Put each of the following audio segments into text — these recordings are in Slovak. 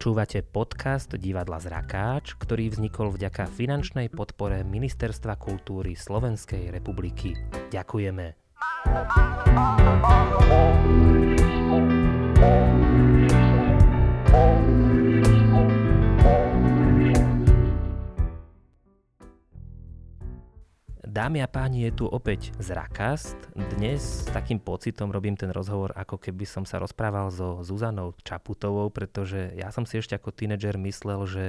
Počúvate podcast Divadla Zrakáč, ktorý vznikol vďaka finančnej podpore Ministerstva kultúry Slovenskej republiky. Ďakujeme. Dámy a páni, je tu opäť Zrakast. Dnes s takým pocitom robím ten rozhovor, ako keby som sa rozprával so Zuzanou Čaputovou, pretože ja som si ešte ako tínedžer myslel, že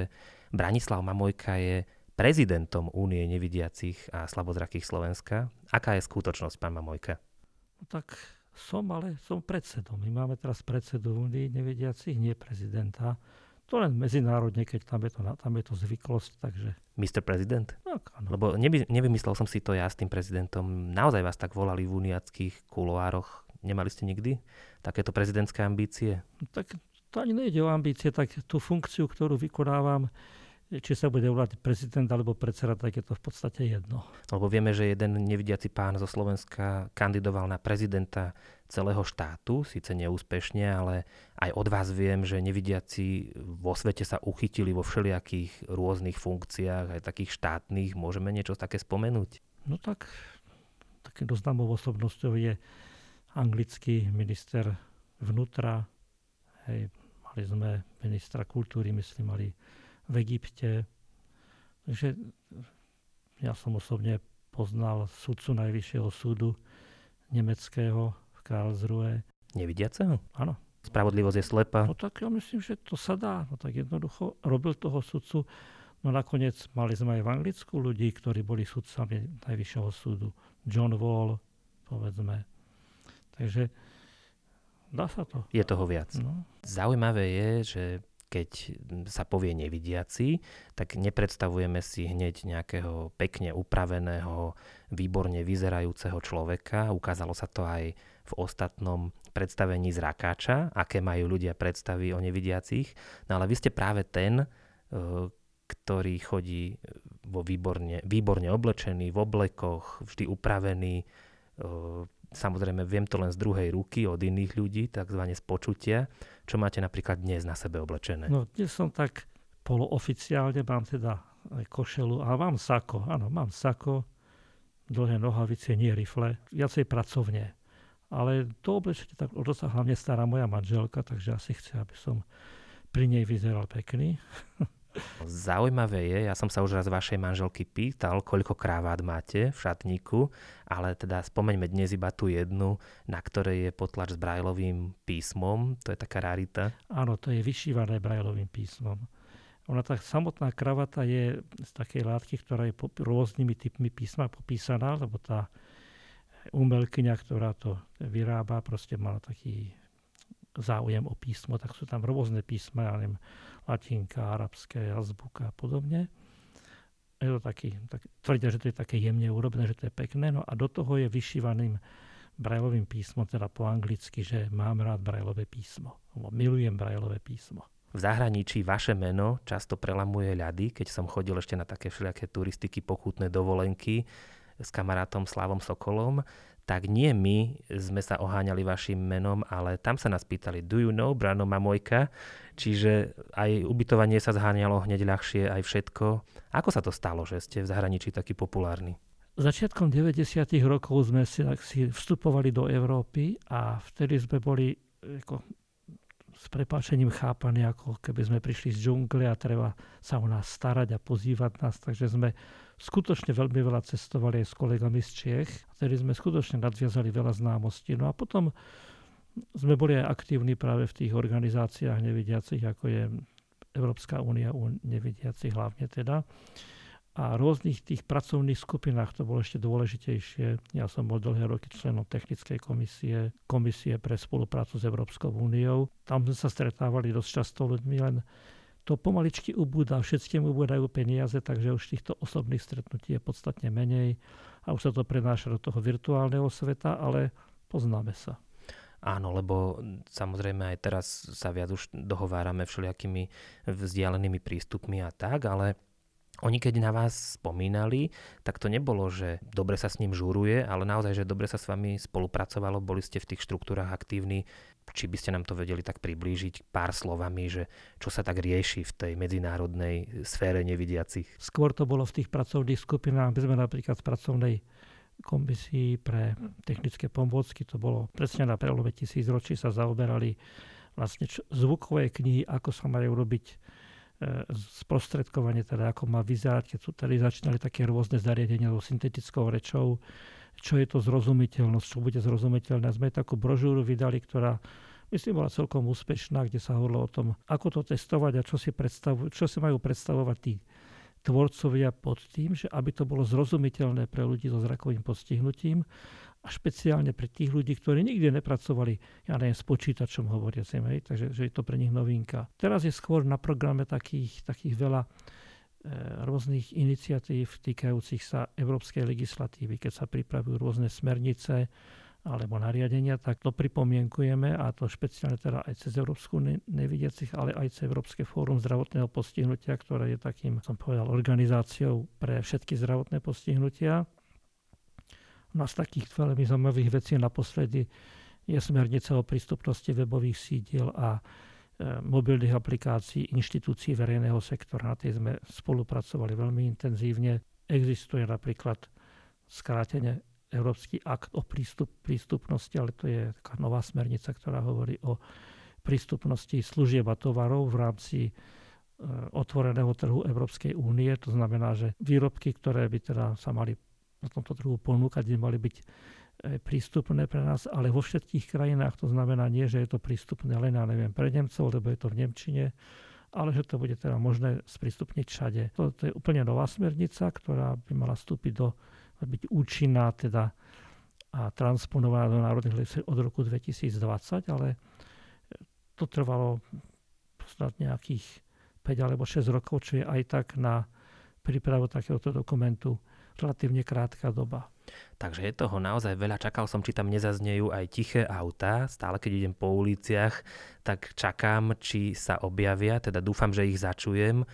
Branislav Mamojka je prezidentom Únie nevidiacich a slabozrakých Slovenska. Aká je skutočnosť, pán Mamojka? No tak som, ale som predsedom. My máme teraz predsedu Únie nevidiacich, nie prezidenta. To len medzinárodne, keď tam je to, tam je to zvyklosť, takže... Mr. Prezident? Tak, áno. Lebo neby, nevymyslel som si to ja s tým prezidentom. Naozaj vás tak volali v uniackých kuloároch. Nemali ste nikdy takéto prezidentské ambície? Tak to ani nejde o ambície, tak tú funkciu, ktorú vykonávam, či sa bude volať prezident alebo predseda, tak je to v podstate jedno. Lebo vieme, že jeden nevidiaci pán zo Slovenska kandidoval na prezidenta celého štátu, síce neúspešne, ale aj od vás viem, že nevidiaci vo svete sa uchytili vo všelijakých rôznych funkciách, aj takých štátnych. Môžeme niečo také spomenúť? No tak, takým doznámou osobnosťou je anglický minister vnútra, hej, mali sme ministra kultúry, myslím, mali v Egypte. Takže ja som osobne poznal sudcu Najvyššieho súdu nemeckého Karlsruhe. Nevidiaceho? Áno. Spravodlivosť je slepa. No tak ja myslím, že to sa dá. No tak jednoducho robil toho sudcu. No nakoniec mali sme aj v Anglicku ľudí, ktorí boli sudcami Najvyššieho súdu. John Wall, povedzme. Takže dá sa to. Je toho viac. No. Zaujímavé je, že keď sa povie nevidiaci, tak nepredstavujeme si hneď nejakého pekne upraveného, výborne vyzerajúceho človeka. Ukázalo sa to aj v ostatnom predstavení zrakáča, aké majú ľudia predstavy o nevidiacich. No ale vy ste práve ten, e, ktorý chodí vo výborne, výborne oblečený, v oblekoch, vždy upravený, e, Samozrejme, viem to len z druhej ruky od iných ľudí, takzvané z počutia. Čo máte napríklad dnes na sebe oblečené? No, dnes som tak polooficiálne, mám teda košelu a mám sako. Áno, mám sako, dlhé nohavice, nie rifle, viacej pracovne. Ale to oblečenie tak o to sa hlavne stará moja manželka, takže asi chce, aby som pri nej vyzeral pekný. Zaujímavé je, ja som sa už raz vašej manželky pýtal, koľko krávát máte v šatníku, ale teda spomeňme dnes iba tú jednu, na ktorej je potlač s brajlovým písmom, to je taká rarita. Áno, to je vyšívané brajlovým písmom. Ona tá samotná kravata je z takej látky, ktorá je rôznymi typmi písma popísaná, lebo tá umelkyňa, ktorá to vyrába, proste mala taký záujem o písmo, tak sú tam rôzne písma, ja neviem, latinka, arabské, azbuka a podobne. Je to taký, tak, tvrdia, že to je také jemne urobené, že to je pekné. No a do toho je vyšívaným brajlovým písmom, teda po anglicky, že mám rád brajlové písmo. Milujem brajlové písmo. V zahraničí vaše meno často prelamuje ľady, keď som chodil ešte na také všelijaké turistiky, pochutné dovolenky s kamarátom Slavom Sokolom, tak nie my sme sa oháňali vašim menom, ale tam sa nás pýtali, do you know Brano Mamojka? Čiže aj ubytovanie sa zháňalo hneď ľahšie, aj všetko. Ako sa to stalo, že ste v zahraničí taký populárny? Začiatkom 90. rokov sme si, si vstupovali do Európy a vtedy sme boli ako, s prepáčením chápaní, ako keby sme prišli z džungle a treba sa o nás starať a pozývať nás. Takže sme skutočne veľmi veľa cestovali aj s kolegami z Čiech, ktorí sme skutočne nadviazali veľa známostí. No a potom sme boli aj aktívni práve v tých organizáciách nevidiacich, ako je Európska únia nevidiacich hlavne teda. A rôznych tých pracovných skupinách to bolo ešte dôležitejšie. Ja som bol dlhé roky členom technickej komisie, komisie pre spoluprácu s Európskou úniou. Tam sme sa stretávali dosť často ľuďmi, len to pomaličky ubúda, všetkým ubúdajú peniaze, takže už týchto osobných stretnutí je podstatne menej a už sa to prenáša do toho virtuálneho sveta, ale poznáme sa. Áno, lebo samozrejme aj teraz sa viac už dohovárame všelijakými vzdialenými prístupmi a tak, ale Oni keď na vás spomínali, tak to nebolo, že dobre sa s ním žúruje, ale naozaj, že dobre sa s vami spolupracovalo, boli ste v tých štruktúrach aktívni. Či by ste nám to vedeli tak priblížiť pár slovami, že čo sa tak rieši v tej medzinárodnej sfére nevidiacich? Skôr to bolo v tých pracovných skupinách, my sme napríklad z pracovnej komisii pre technické pomôcky, to bolo presne na prelome tisíc ročí, sa zaoberali vlastne zvukové knihy, ako sa majú robiť sprostredkovanie, teda ako má vyzerať, keď sú tady začínali také rôzne zariadenia so syntetickou rečou, čo je to zrozumiteľnosť, čo bude zrozumiteľné. Sme takú brožúru vydali, ktorá myslím bola celkom úspešná, kde sa hovorilo o tom, ako to testovať a čo si, predstavu, čo si majú predstavovať tí tvorcovia pod tým, že aby to bolo zrozumiteľné pre ľudí so zrakovým postihnutím a špeciálne pre tých ľudí, ktorí nikdy nepracovali, ja neviem, s počítačom hovoria si, hej, takže že je to pre nich novinka. Teraz je skôr na programe takých, takých veľa e, rôznych iniciatív týkajúcich sa európskej legislatívy, keď sa pripravujú rôzne smernice alebo nariadenia, tak to pripomienkujeme a to špeciálne teda aj cez Európsku nevidiacich, ale aj cez Európske fórum zdravotného postihnutia, ktoré je takým, som povedal, organizáciou pre všetky zdravotné postihnutia. No z takých veľmi zaujímavých vecí naposledy je smernica o prístupnosti webových sídiel a e, mobilných aplikácií inštitúcií verejného sektora. Na tej sme spolupracovali veľmi intenzívne. Existuje napríklad skrátenie Európsky akt o prístup, prístupnosti, ale to je taká nová smernica, ktorá hovorí o prístupnosti služieb a tovarov v rámci e, otvoreného trhu Európskej únie. To znamená, že výrobky, ktoré by teda sa mali na tomto trhu ponúkať, by mali byť e, prístupné pre nás, ale vo všetkých krajinách to znamená nie, že je to prístupné len, ja neviem, pre Nemcov, lebo je to v Nemčine, ale že to bude teda možné sprístupniť všade. To, to je úplne nová smernica, ktorá by mala vstúpiť do, byť účinná teda a transponovaná do národných legislatívy od roku 2020, ale to trvalo snad nejakých 5 alebo 6 rokov, čo je aj tak na prípravu takéhoto dokumentu relatívne krátka doba. Takže je toho naozaj veľa. Čakal som, či tam nezaznejú aj tiché autá. Stále, keď idem po uliciach, tak čakám, či sa objavia. Teda dúfam, že ich začujem. E,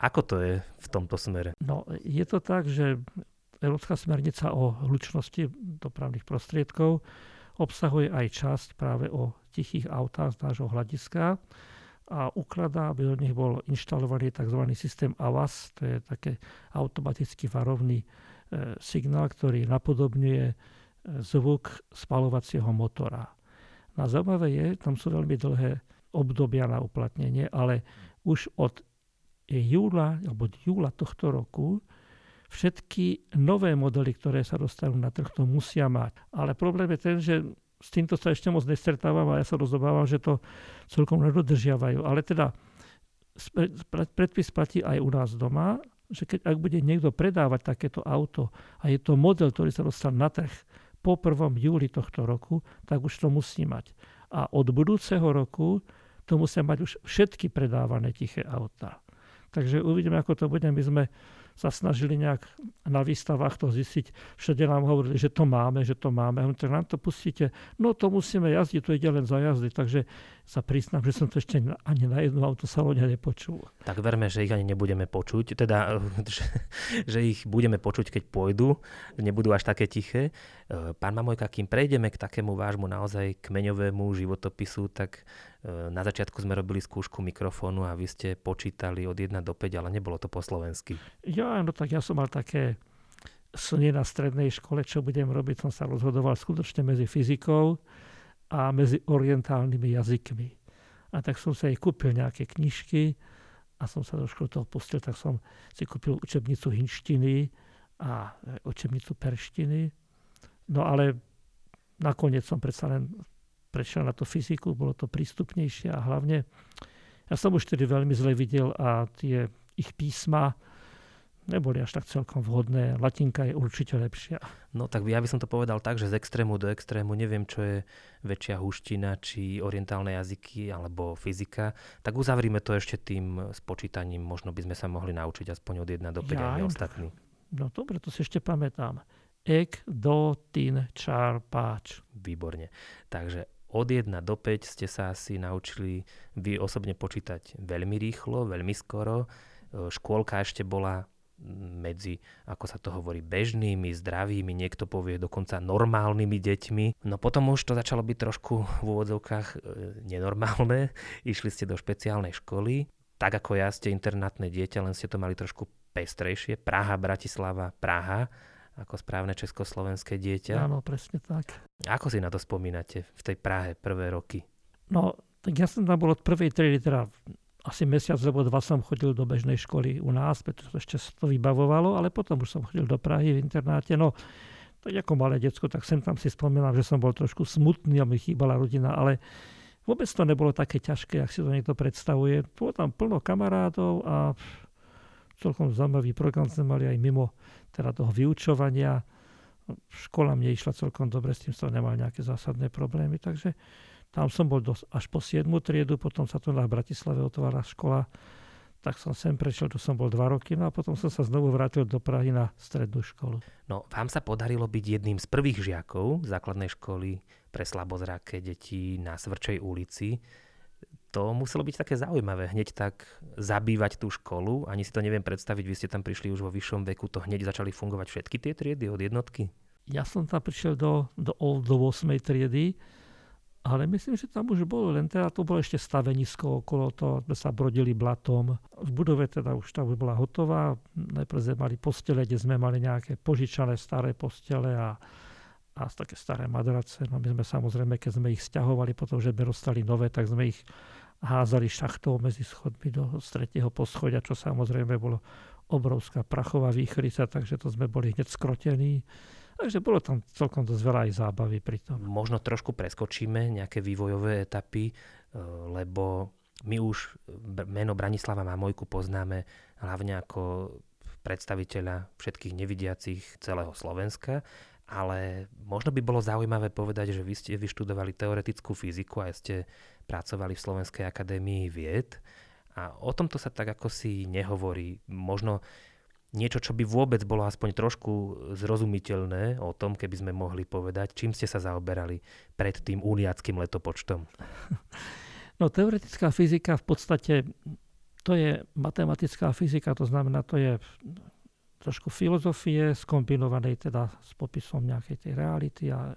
ako to je v tomto smere? No, je to tak, že Európska smernica o hlučnosti dopravných prostriedkov obsahuje aj časť práve o tichých autách z nášho hľadiska a ukladá, aby do nich bol inštalovaný tzv. systém AVAS, to je také automaticky varovný e, signál, ktorý napodobňuje e, zvuk spalovacieho motora. Na zaujímavé je, tam sú veľmi dlhé obdobia na uplatnenie, ale už od júla, alebo od júla tohto roku všetky nové modely, ktoré sa dostanú na trh, to musia mať. Ale problém je ten, že s týmto sa ešte moc nestretávam a ja sa rozobávam, že to celkom nedodržiavajú. Ale teda predpis platí aj u nás doma, že keď ak bude niekto predávať takéto auto a je to model, ktorý sa dostal na trh po 1. júli tohto roku, tak už to musí mať. A od budúceho roku to musia mať už všetky predávané tiché autá. Takže uvidíme, ako to bude. My sme sa snažili nejak na výstavách to zistiť. Všade nám hovorili, že to máme, že to máme. Tak nám to pustíte. No to musíme jazdiť, to ide len za jazdy. Takže sa priznám, že som to ešte ani na jednu autosalóne nepočul. Tak verme, že ich ani nebudeme počuť. Teda, že, že ich budeme počuť, keď pôjdu. Nebudú až také tiché. Pán Mamojka, kým prejdeme k takému vášmu naozaj kmeňovému životopisu, tak e, na začiatku sme robili skúšku mikrofónu a vy ste počítali od 1 do 5, ale nebolo to po slovensky. Ja no tak ja som mal také sny na strednej škole, čo budem robiť. Som sa rozhodoval skutočne medzi fyzikou a medzi orientálnymi jazykmi. A tak som sa aj kúpil nejaké knižky a som sa do školy toho pustil, tak som si kúpil učebnicu hinštiny a učebnicu perštiny. No ale nakoniec som predsa len prešiel na to fyziku, bolo to prístupnejšie a hlavne ja som už tedy veľmi zle videl a tie ich písma neboli až tak celkom vhodné. Latinka je určite lepšia. No tak ja by som to povedal tak, že z extrému do extrému neviem, čo je väčšia huština, či orientálne jazyky alebo fyzika. Tak uzavrime to ešte tým spočítaním. Možno by sme sa mohli naučiť aspoň od 1 do 5 ja, aj ostatní. No dobre, to si ešte pamätám. Ek, do, tin, čár, páč. Výborne. Takže od 1 do 5 ste sa asi naučili vy osobne počítať veľmi rýchlo, veľmi skoro. Škôlka ešte bola medzi, ako sa to hovorí, bežnými, zdravými, niekto povie dokonca normálnymi deťmi. No potom už to začalo byť trošku v úvodzovkách e, nenormálne. Išli ste do špeciálnej školy. Tak ako ja ste internátne dieťa, len ste to mali trošku pestrejšie. Praha, Bratislava, Praha ako správne československé dieťa. Áno, presne tak. Ako si na to spomínate v tej Prahe prvé roky? No, tak ja som tam bol od prvej triedy, teda asi mesiac alebo dva som chodil do bežnej školy u nás, pretože ešte sa to vybavovalo, ale potom už som chodil do Prahy v internáte. No, tak ako malé decko, tak sem tam si spomínam, že som bol trošku smutný a mi chýbala rodina, ale vôbec to nebolo také ťažké, ak si to niekto predstavuje. Bolo tam plno kamarátov a celkom zaujímavý program sme mali aj mimo teda toho vyučovania. Škola mne išla celkom dobre, s tým som nemal nejaké zásadné problémy, takže tam som bol dos- až po 7. triedu, potom sa tu na Bratislave otvára škola, tak som sem prešiel, tu som bol 2 roky, no a potom som sa znovu vrátil do Prahy na strednú školu. No, vám sa podarilo byť jedným z prvých žiakov základnej školy pre slabozraké deti na Svrčej ulici. To muselo byť také zaujímavé, hneď tak zabývať tú školu. Ani si to neviem predstaviť, vy ste tam prišli už vo vyššom veku, to hneď začali fungovať všetky tie triedy od jednotky? Ja som tam prišiel do, do, do 8. triedy, ale myslím, že tam už bolo, len teda to bolo ešte stavenisko okolo toho, sme sa brodili blatom. V budove teda už tá už bola hotová. Najprv sme mali postele, kde sme mali nejaké požičané staré postele a, a také staré madrace. No my sme samozrejme, keď sme ich stiahovali potom, že sme dostali nové, tak sme ich házali šachtou medzi schodmi do tretieho poschodia, čo samozrejme bolo obrovská prachová výchrica, takže to sme boli hneď skrotení. Takže bolo tam celkom dosť veľa aj zábavy pri tom. Možno trošku preskočíme nejaké vývojové etapy, e, lebo my už meno Branislava Mamojku poznáme hlavne ako predstaviteľa všetkých nevidiacich celého Slovenska, ale možno by bolo zaujímavé povedať, že vy ste vyštudovali teoretickú fyziku a ste pracovali v Slovenskej akadémii vied a o tomto sa tak ako si nehovorí. Možno niečo, čo by vôbec bolo aspoň trošku zrozumiteľné o tom, keby sme mohli povedať, čím ste sa zaoberali pred tým úniackým letopočtom? No teoretická fyzika v podstate to je matematická fyzika, to znamená, to je trošku filozofie skombinovanej teda s popisom nejakej tej reality a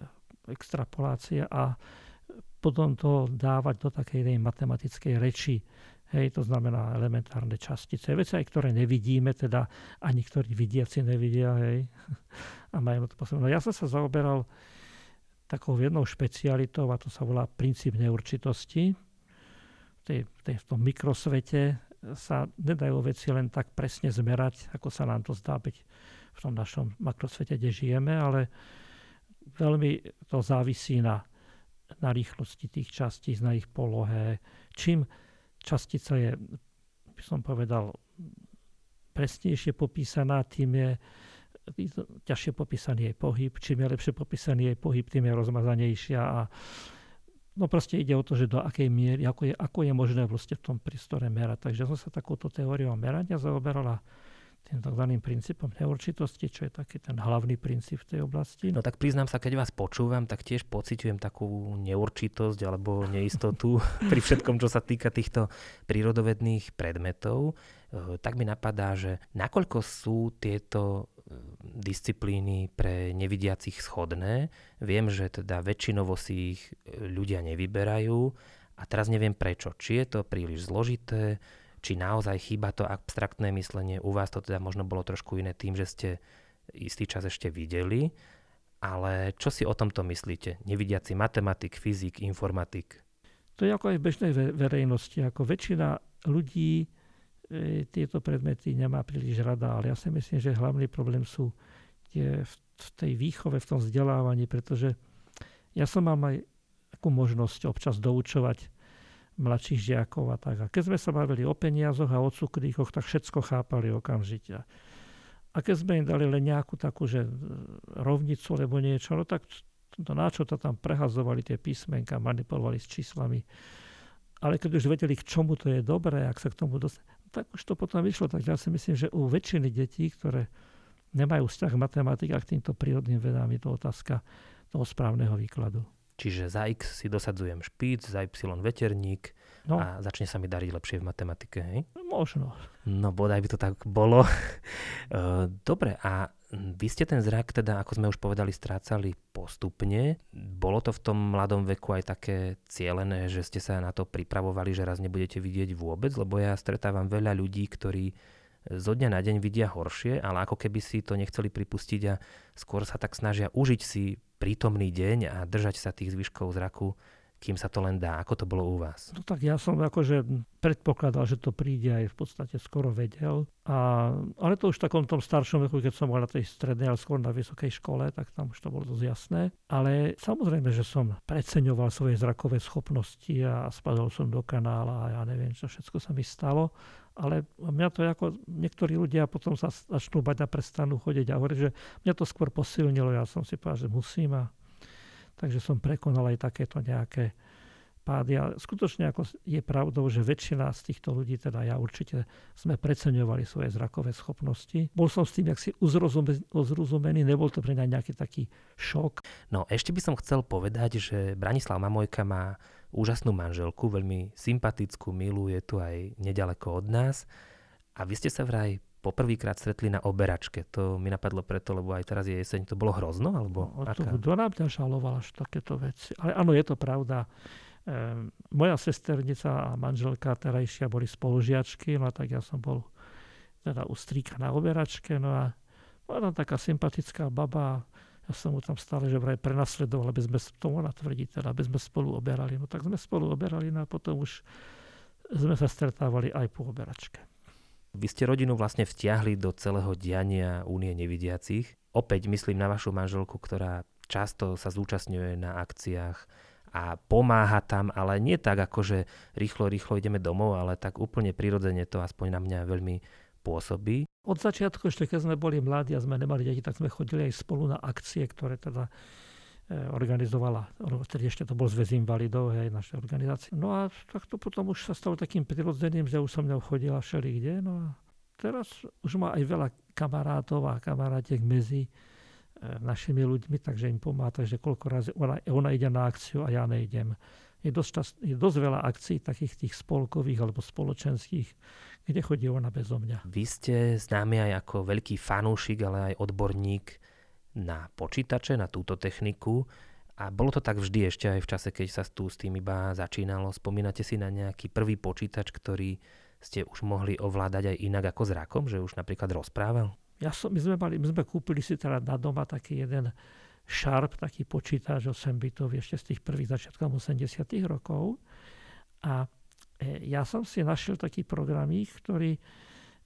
extrapolácie a potom to dávať do takej matematickej reči Hej, to znamená elementárne častice. Veci aj ktoré nevidíme, teda ani ktorí vidiaci nevidia. Hej. A majú to posledné. No ja som sa zaoberal takou jednou špecialitou a to sa volá princíp neurčitosti. V, tej, tej, v tom mikrosvete sa nedajú veci len tak presne zmerať, ako sa nám to zdá byť v tom našom makrosvete, kde žijeme, ale veľmi to závisí na, na rýchlosti tých častíc, na ich polohe. Čím častica je, by som povedal, presnejšie popísaná, tým je ťažšie popísaný jej pohyb. Čím je lepšie popísaný jej pohyb, tým je rozmazanejšia a no proste ide o to, že do akej miery, ako je, ako je možné vlastne v tom priestore merať. Takže som sa takúto teóriou merania zaoberala tým tzv. princípom neurčitosti, čo je taký ten hlavný princíp v tej oblasti. No tak priznám sa, keď vás počúvam, tak tiež pociťujem takú neurčitosť alebo neistotu pri všetkom, čo sa týka týchto prírodovedných predmetov. Eh, tak mi napadá, že nakoľko sú tieto disciplíny pre nevidiacich schodné. Viem, že teda väčšinovo si ich eh, ľudia nevyberajú a teraz neviem prečo. Či je to príliš zložité, či naozaj chýba to abstraktné myslenie. U vás to teda možno bolo trošku iné tým, že ste istý čas ešte videli, ale čo si o tomto myslíte? Nevidiaci matematik, fyzik, informatik? To je ako aj v bežnej verejnosti. Ako väčšina ľudí e, tieto predmety nemá príliš rada, ale ja si myslím, že hlavný problém sú tie, v tej výchove, v tom vzdelávaní, pretože ja som mám aj takú možnosť občas doučovať mladších žiakov a tak. A keď sme sa bavili o peniazoch a o cukríkoch, tak všetko chápali okamžite. A keď sme im dali len nejakú takú, že e, rovnicu alebo niečo, no tak to na čo to tam prehazovali tie písmenka, manipulovali s číslami. Ale keď už vedeli, k čomu to je dobré, ak sa k tomu dostane, tak už to potom vyšlo. Takže ja si myslím, že u väčšiny detí, ktoré nemajú vzťah k matematika k týmto prírodným vedám, je to otázka toho správneho výkladu. Čiže za x si dosadzujem špic, za y veterník no. a začne sa mi dariť lepšie v matematike, hej? Možno. No bodaj by to tak bolo. Dobre, a vy ste ten zrak teda, ako sme už povedali, strácali postupne. Bolo to v tom mladom veku aj také cielené, že ste sa na to pripravovali, že raz nebudete vidieť vôbec? Lebo ja stretávam veľa ľudí, ktorí zo dňa na deň vidia horšie, ale ako keby si to nechceli pripustiť a skôr sa tak snažia užiť si prítomný deň a držať sa tých zvyškov zraku kým sa to len dá. Ako to bolo u vás? No tak ja som akože predpokladal, že to príde aj v podstate skoro vedel. A, ale to už v takom tom staršom veku, keď som bol na tej strednej, ale skôr na vysokej škole, tak tam už to bolo dosť jasné. Ale samozrejme, že som preceňoval svoje zrakové schopnosti a spadol som do kanála a ja neviem, čo všetko sa mi stalo. Ale mňa to ako niektorí ľudia potom sa začnú bať a prestanú chodiť a hovoriť, že mňa to skôr posilnilo. Ja som si povedal, že musím a Takže som prekonal aj takéto nejaké pády. A skutočne ako je pravdou, že väčšina z týchto ľudí, teda ja určite, sme preceňovali svoje zrakové schopnosti. Bol som s tým jak si uzrozumený, nebol to pre mňa nejaký taký šok. No ešte by som chcel povedať, že Branislav Mamojka má úžasnú manželku, veľmi sympatickú, milú, je tu aj nedaleko od nás. A vy ste sa vraj poprvýkrát stretli na oberačke. To mi napadlo preto, lebo aj teraz je jeseň. To bolo hrozno? Alebo no, to, kto na mňa žaloval až takéto veci? Ale áno, je to pravda. E, moja sesternica a manželka terajšia boli spolužiačky, no a tak ja som bol teda u strýka na oberačke, no a bola tam taká sympatická baba, ja som mu tam stále, že vraj prenasledoval, aby sme, tomu ona tvrdí, teda, aby sme spolu oberali. No tak sme spolu oberali, no a potom už sme sa stretávali aj po oberačke. Vy ste rodinu vlastne vtiahli do celého diania Únie nevidiacich. Opäť myslím na vašu manželku, ktorá často sa zúčastňuje na akciách a pomáha tam, ale nie tak ako, že rýchlo, rýchlo ideme domov, ale tak úplne prirodzene to aspoň na mňa veľmi pôsobí. Od začiatku, ešte keď sme boli mladí a sme nemali deti, tak sme chodili aj spolu na akcie, ktoré teda organizovala, vtedy ešte to bol zväz invalidov, aj naša organizácia. No a tak to potom už sa stalo takým prirodzeným, že už som mňa chodila všeli kde. No a teraz už má aj veľa kamarátov a kamarátiek medzi e, našimi ľuďmi, takže im pomáha, takže koľko razy ona, ona ide na akciu a ja nejdem. Je dosť, čas, je dosť veľa akcií takých tých spolkových alebo spoločenských, kde chodí ona bezo mňa. Vy ste známi aj ako veľký fanúšik, ale aj odborník na počítače, na túto techniku. A bolo to tak vždy ešte aj v čase, keď sa tu s tým iba začínalo. Spomínate si na nejaký prvý počítač, ktorý ste už mohli ovládať aj inak ako zrakom, že už napríklad rozprával? Ja som, my, sme mali, my sme kúpili si teda na doma taký jeden Sharp, taký počítač 8 bitov ešte z tých prvých začiatkov 80 rokov. A e, ja som si našiel taký programík, ktorý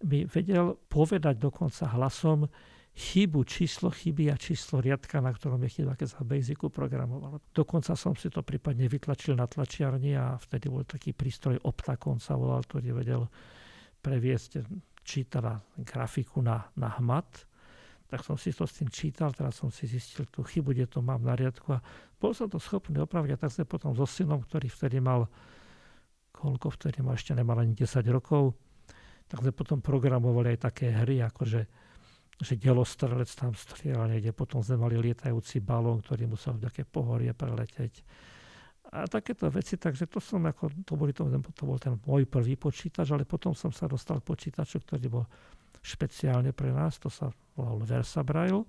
mi vedel povedať dokonca hlasom, chybu, číslo chyby a číslo riadka, na ktorom je chyba, keď sa v Basicu programovalo. Dokonca som si to prípadne vytlačil na tlačiarni a vtedy bol taký prístroj Optakon sa volal, ktorý vedel previesť čítala grafiku na, na hmat. Tak som si to s tým čítal, teraz som si zistil tú chybu, kde to mám na riadku a bol som to schopný opraviť a tak sme potom so synom, ktorý vtedy mal koľko vtedy mal, ešte nemal ani 10 rokov, tak sme potom programovali aj také hry, akože že delostrelec tam strieľal niekde, potom sme mali lietajúci balón, ktorý musel v také pohorie preleteť. A takéto veci, takže to som ako, to, boli to, to bol ten môj prvý počítač, ale potom som sa dostal k počítaču, ktorý bol špeciálne pre nás, to sa volal Versa Braille.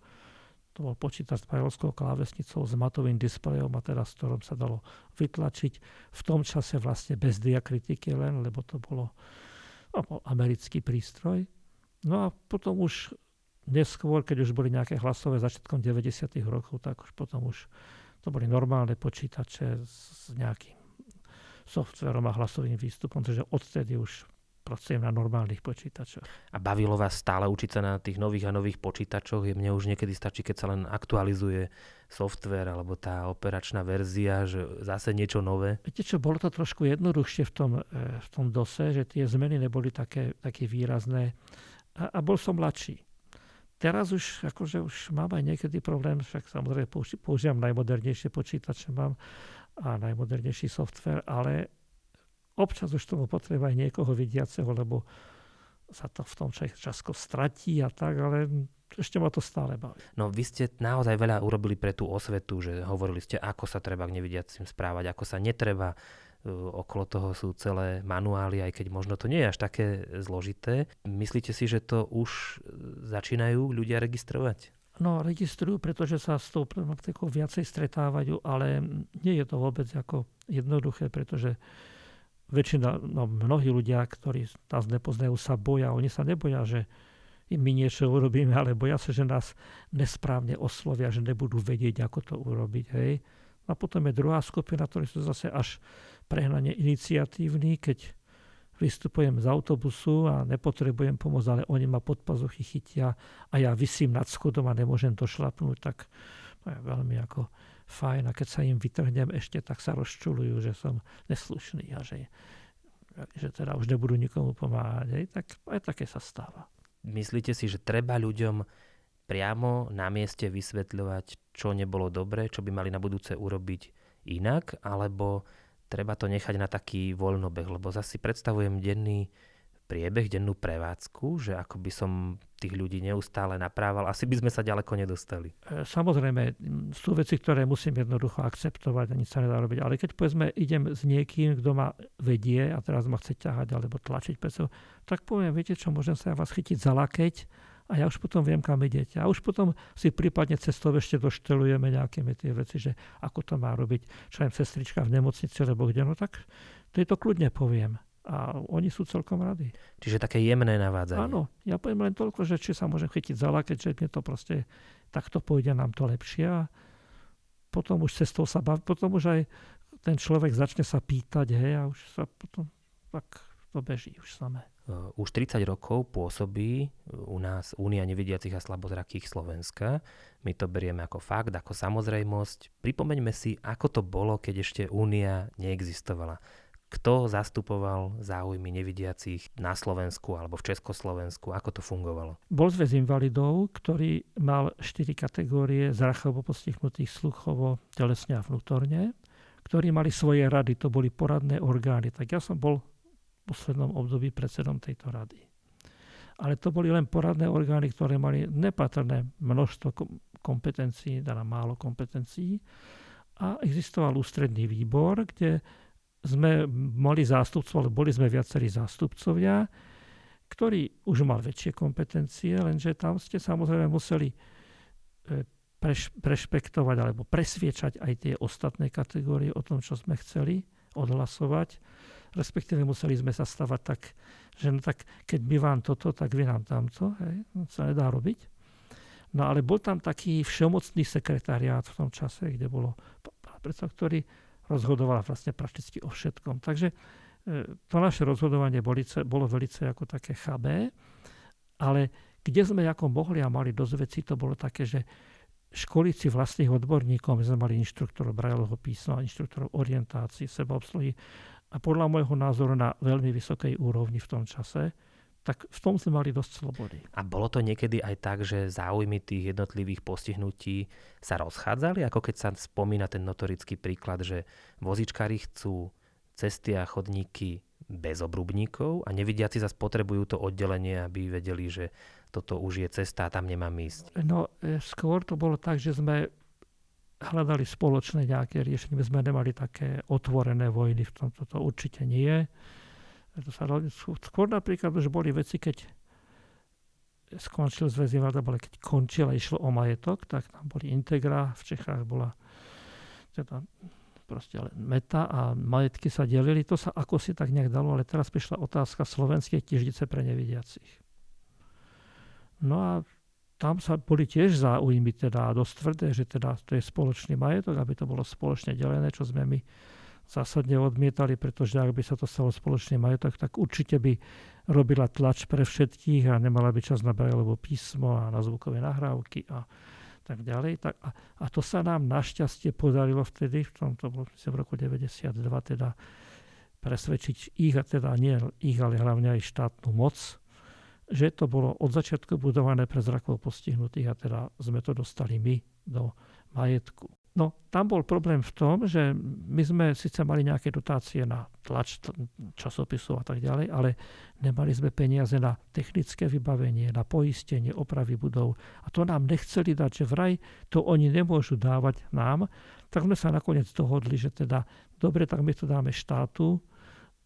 To bol počítač s brajlovskou klávesnicou s matovým displejom a teraz, v ktorom sa dalo vytlačiť. V tom čase vlastne bez diakritiky len, lebo to bolo, no, bol americký prístroj. No a potom už neskôr, keď už boli nejaké hlasové začiatkom 90. rokov, tak už potom už to boli normálne počítače s nejakým softverom a hlasovým výstupom, takže odtedy už pracujem na normálnych počítačoch. A bavilo vás stále učiť sa na tých nových a nových počítačoch? Je mne už niekedy stačí, keď sa len aktualizuje software alebo tá operačná verzia, že zase niečo nové? Viete čo, bolo to trošku jednoduchšie v tom, e, v tom DOSe, že tie zmeny neboli také, také výrazné a, a bol som mladší. Teraz už, akože už mám aj niekedy problém, však samozrejme používam najmodernejšie počítače, mám a najmodernejší software, ale občas už tomu potreba aj niekoho vidiaceho, lebo sa to v tom časko stratí a tak, ale ešte ma to stále baví. No vy ste naozaj veľa urobili pre tú osvetu, že hovorili ste, ako sa treba k nevidiacim správať, ako sa netreba okolo toho sú celé manuály, aj keď možno to nie je až také zložité. Myslíte si, že to už začínajú ľudia registrovať? No, registrujú, pretože sa s tou problematikou viacej stretávajú, ale nie je to vôbec ako jednoduché, pretože väčšina, no mnohí ľudia, ktorí nás nepoznajú, sa boja. Oni sa neboja, že my niečo urobíme, ale boja sa, že nás nesprávne oslovia, že nebudú vedieť, ako to urobiť. Hej. A potom je druhá skupina, ktorí sú zase až prehnane iniciatívni, keď vystupujem z autobusu a nepotrebujem pomoc, ale oni ma pod pazuchy chytia a ja vysím nad schodom a nemôžem to tak to je veľmi ako fajn. A keď sa im vytrhnem ešte, tak sa rozčulujú, že som neslušný a že, že teda už nebudú nikomu pomáhať. Hej. Tak aj také sa stáva. Myslíte si, že treba ľuďom priamo na mieste vysvetľovať, čo nebolo dobré, čo by mali na budúce urobiť inak, alebo treba to nechať na taký voľnobeh, lebo zase predstavujem denný priebeh, dennú prevádzku, že ako by som tých ľudí neustále naprával, asi by sme sa ďaleko nedostali. E, samozrejme, sú veci, ktoré musím jednoducho akceptovať a nič sa nedá robiť. Ale keď povedzme, idem s niekým, kto ma vedie a teraz ma chce ťahať alebo tlačiť pred tak poviem, viete čo, môžem sa vás chytiť za lakeť a ja už potom viem, kam idete. A už potom si prípadne cestou ešte doštelujeme nejaké tie veci, že ako to má robiť, čo aj sestrička v nemocnici, alebo kde, no tak to je to kľudne poviem. A oni sú celkom radi. Čiže také jemné navádzanie. Áno, ja poviem len toľko, že či sa môžem chytiť za lakeť, že mne to proste takto pôjde nám to lepšie a potom už cestou sa baví, potom už aj ten človek začne sa pýtať, hej, a už sa potom tak to beží už samé. Uh, už 30 rokov pôsobí u nás Únia nevidiacich a slabozrakých Slovenska. My to berieme ako fakt, ako samozrejmosť. Pripomeňme si, ako to bolo, keď ešte Únia neexistovala. Kto zastupoval záujmy nevidiacich na Slovensku alebo v Československu? Ako to fungovalo? Bol zväz invalidov, ktorý mal 4 kategórie zrachovo postihnutých sluchovo, telesne a vnútorne, ktorí mali svoje rady, to boli poradné orgány. Tak ja som bol poslednom období predsedom tejto rady. Ale to boli len poradné orgány, ktoré mali nepatrné množstvo kompetencií, teda málo kompetencií. A existoval ústredný výbor, kde sme mali zástupcov, ale boli sme viacerí zástupcovia, ktorý už mal väčšie kompetencie, lenže tam ste samozrejme museli e, preš, prešpektovať alebo presviečať aj tie ostatné kategórie o tom, čo sme chceli odhlasovať respektíve museli sme sa stavať tak, že no tak keď by vám toto, tak vy nám tamto, hej, no, sa nedá robiť. No ale bol tam taký všeomocný sekretariát v tom čase, kde bolo predseda, ktorý rozhodoval vlastne prakticky o všetkom. Takže e, to naše rozhodovanie bolo, bolo velice ako také chabé, ale kde sme ako mohli a mali dosť vecí, to bolo také, že školiť si vlastných odborníkov, my sme mali inštruktorov Brailleho písma, inštruktorov orientácií, sebaobsluhy, a podľa môjho názoru na veľmi vysokej úrovni v tom čase, tak v tom sme mali dosť slobody. A bolo to niekedy aj tak, že záujmy tých jednotlivých postihnutí sa rozchádzali? Ako keď sa spomína ten notorický príklad, že vozičkári chcú cesty a chodníky bez obrubníkov a nevidiaci zase potrebujú to oddelenie, aby vedeli, že toto už je cesta a tam nemám ísť. No, e, skôr to bolo tak, že sme hľadali spoločné nejaké riešenie. My sme nemali také otvorené vojny, v tomto to určite nie. To sa, skôr napríklad už boli veci, keď skončil zväz ale keď končil a išlo o majetok, tak tam boli Integra, v Čechách bola teda proste len meta a majetky sa delili. To sa ako si tak nejak dalo, ale teraz prišla otázka slovenskej tieždice pre nevidiacich. No a tam sa boli tiež záujmy teda dosť tvrdé, že teda to je spoločný majetok, aby to bolo spoločne delené, čo sme my zásadne odmietali, pretože ak by sa to stalo spoločný majetok, tak určite by robila tlač pre všetkých a nemala by čas na Brailleovo písmo a na zvukové nahrávky a tak ďalej. Tak a, a to sa nám našťastie podarilo vtedy, v tomto v roku 92, teda presvedčiť ich, a teda nie ich, ale hlavne aj štátnu moc, že to bolo od začiatku budované pre zrakovo postihnutých a teda sme to dostali my do majetku. No, tam bol problém v tom, že my sme síce mali nejaké dotácie na tlač časopisov a tak ďalej, ale nemali sme peniaze na technické vybavenie, na poistenie, opravy budov. A to nám nechceli dať, že vraj to oni nemôžu dávať nám. Tak sme sa nakoniec dohodli, že teda dobre, tak my to dáme štátu.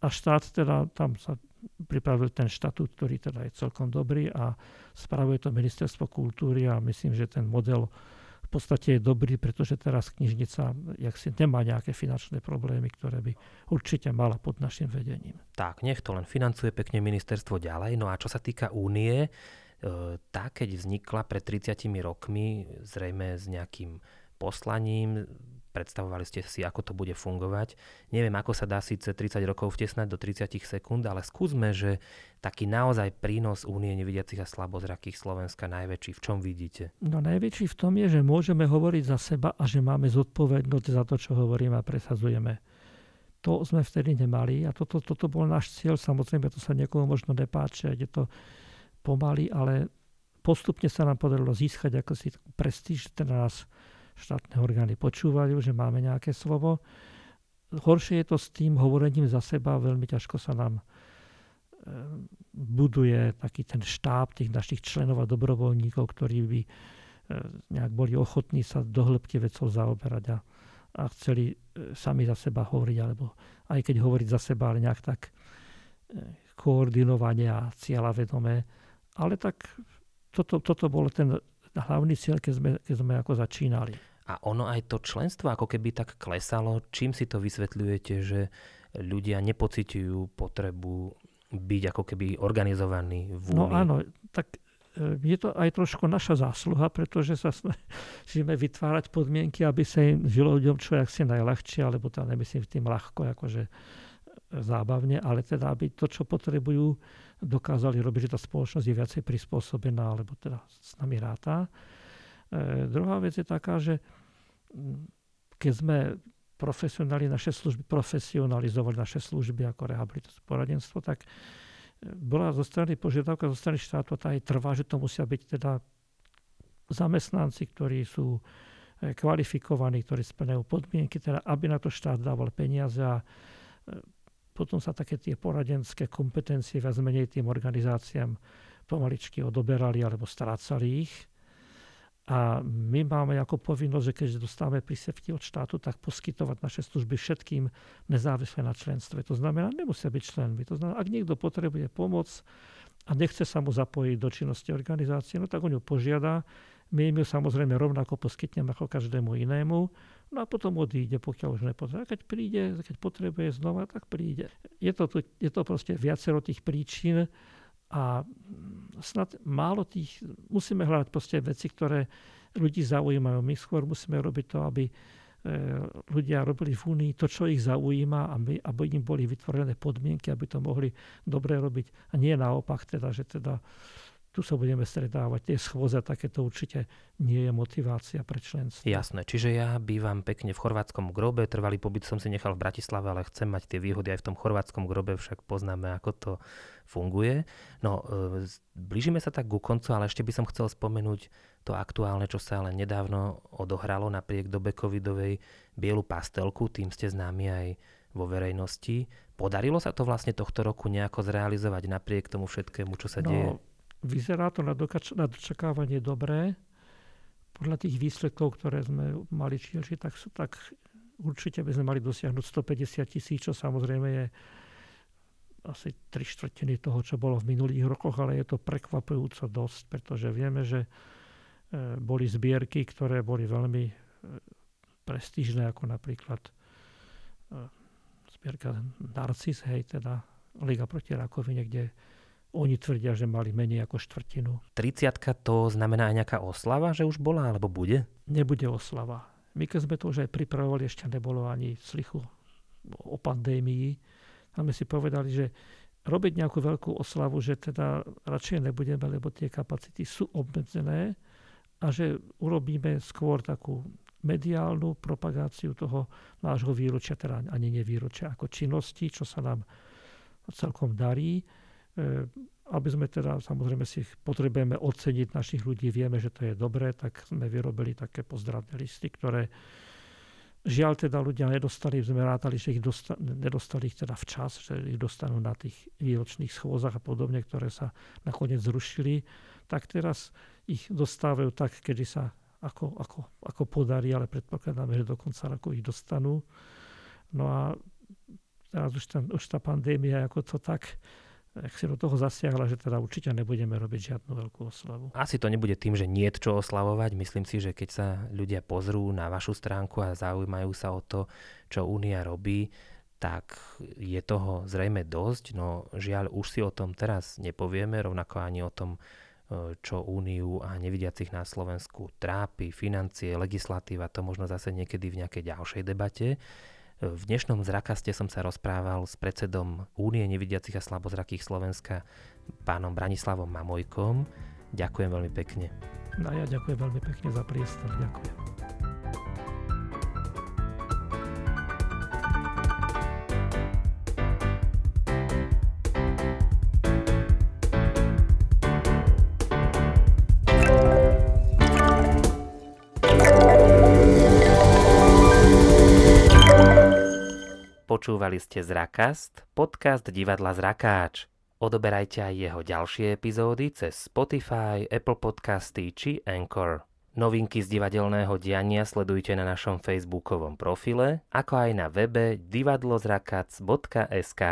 A štát teda, tam sa pripravil ten štatút, ktorý teda je celkom dobrý a spravuje to ministerstvo kultúry a myslím, že ten model podstate je dobrý, pretože teraz knižnica jak si nemá nejaké finančné problémy, ktoré by určite mala pod našim vedením. Tak, nech to len financuje pekne ministerstvo ďalej. No a čo sa týka únie, e, tá keď vznikla pred 30 rokmi, zrejme s nejakým poslaním, predstavovali ste si, ako to bude fungovať. Neviem, ako sa dá síce 30 rokov vtesnať do 30 sekúnd, ale skúsme, že taký naozaj prínos únie nevidiacich a slabozrakých Slovenska najväčší. V čom vidíte? No najväčší v tom je, že môžeme hovoriť za seba a že máme zodpovednosť za to, čo hovoríme a presadzujeme. To sme vtedy nemali a toto, toto bol náš cieľ. Samozrejme, to sa niekomu možno nepáči, je to pomaly, ale postupne sa nám podarilo získať ako si prestíž, teda nás štátne orgány počúvajú, že máme nejaké slovo. Horšie je to s tým hovorením za seba, veľmi ťažko sa nám e, buduje taký ten štáb tých našich členov a dobrovoľníkov, ktorí by e, nejak boli ochotní sa do hĺbky vecov zaoberať a, a chceli e, sami za seba hovoriť, alebo aj keď hovoriť za seba, ale nejak tak koordinovanie a cieľa vedomé. Ale tak toto, toto bol ten hlavný cieľ, keď sme, keď sme ako začínali. A ono aj to členstvo ako keby tak klesalo. Čím si to vysvetľujete, že ľudia nepociťujú potrebu byť ako keby organizovaní v únii? No áno, tak e, je to aj trošku naša zásluha, pretože sa snažíme vytvárať podmienky, aby sa im žilo ľuďom čo jak si najľahšie, alebo teda nemyslím tým ľahko, akože zábavne, ale teda, aby to, čo potrebujú, dokázali robiť, že tá spoločnosť je viacej prispôsobená, alebo teda s nami ráta. E, druhá vec je taká, že keď sme profesionali naše služby, profesionalizovali naše služby ako rehabilitačné poradenstvo, tak e, bola zo strany požiadavka zo strany štátu, tá aj trvá, že to musia byť teda zamestnanci, ktorí sú e, kvalifikovaní, ktorí splňajú podmienky, teda aby na to štát dával peniaze a e, potom sa také tie poradenské kompetencie viac menej tým organizáciám pomaličky odoberali alebo strácali ich. A my máme ako povinnosť, že keď dostávame prísevky od štátu, tak poskytovať naše služby všetkým nezávisle na členstve. To znamená, nemusia byť členmi. To znamená, ak niekto potrebuje pomoc a nechce sa mu zapojiť do činnosti organizácie, no tak o ňu požiada. My im ju samozrejme rovnako poskytneme ako každému inému. No a potom odíde, pokiaľ už nepotrebuje. A keď príde, keď potrebuje znova, tak príde. Je to, je to proste viacero tých príčin a snad málo tých, musíme hľadať proste veci, ktoré ľudí zaujímajú. My skôr musíme robiť to, aby e, ľudia robili v Únii to, čo ich zaujíma a my, aby im boli vytvorené podmienky, aby to mohli dobre robiť. A nie naopak teda, že teda tu sa budeme stretávať, tie schôze, takéto určite nie je motivácia pre členstvo. Jasné, čiže ja bývam pekne v chorvátskom grobe, trvalý pobyt som si nechal v Bratislave, ale chcem mať tie výhody aj v tom chorvátskom grobe, však poznáme, ako to funguje. No, e, blížime sa tak ku koncu, ale ešte by som chcel spomenúť to aktuálne, čo sa ale nedávno odohralo napriek dobe covidovej bielu pastelku, tým ste známi aj vo verejnosti. Podarilo sa to vlastne tohto roku nejako zrealizovať napriek tomu všetkému, čo sa no, deje? Vyzerá to na, dokač- na dočakávanie dobré. Podľa tých výsledkov, ktoré sme mali čierši, tak, tak určite by sme mali dosiahnuť 150 tisíc, čo samozrejme je asi tri štvrtiny toho, čo bolo v minulých rokoch, ale je to prekvapujúco dosť, pretože vieme, že e, boli zbierky, ktoré boli veľmi e, prestížne, ako napríklad e, zbierka Narcis, hej, teda Liga proti rakovine, kde oni tvrdia, že mali menej ako štvrtinu. 30 to znamená aj nejaká oslava, že už bola alebo bude? Nebude oslava. My keď sme to už aj pripravovali, ešte nebolo ani slichu o pandémii. A my si povedali, že robiť nejakú veľkú oslavu, že teda radšej nebudeme, lebo tie kapacity sú obmedzené a že urobíme skôr takú mediálnu propagáciu toho nášho výročia, teda ani nevýročia ako činnosti, čo sa nám celkom darí aby sme teda, samozrejme si potrebujeme oceniť našich ľudí, vieme, že to je dobré, tak sme vyrobili také pozdravné listy, ktoré Žiaľ teda ľudia nedostali, sme rátali, že ich dosta, nedostali ich teda včas, že ich dostanú na tých výročných schôzach a podobne, ktoré sa nakoniec zrušili, tak teraz ich dostávajú tak, kedy sa ako, ako, ako podarí, ale predpokladáme, že do konca roku ich dostanú. No a teraz už, ten, už tá pandémia ako to tak ak si do toho zasiahla, že teda určite nebudeme robiť žiadnu veľkú oslavu. Asi to nebude tým, že nie čo oslavovať. Myslím si, že keď sa ľudia pozrú na vašu stránku a zaujímajú sa o to, čo Únia robí, tak je toho zrejme dosť, no žiaľ už si o tom teraz nepovieme, rovnako ani o tom, e, čo Úniu a nevidiacich na Slovensku trápi, financie, legislatíva, to možno zase niekedy v nejakej ďalšej debate. V dnešnom zrakaste som sa rozprával s predsedom Únie nevidiacich a slabozrakých Slovenska, pánom Branislavom Mamojkom. Ďakujem veľmi pekne. No ja ďakujem veľmi pekne za priestor. Ďakujem. Počúvali ste Zrakast, podcast divadla Zrakáč. Odoberajte aj jeho ďalšie epizódy cez Spotify, Apple Podcasty či Anchor. Novinky z divadelného diania sledujte na našom facebookovom profile, ako aj na webe divadlozrakac.sk.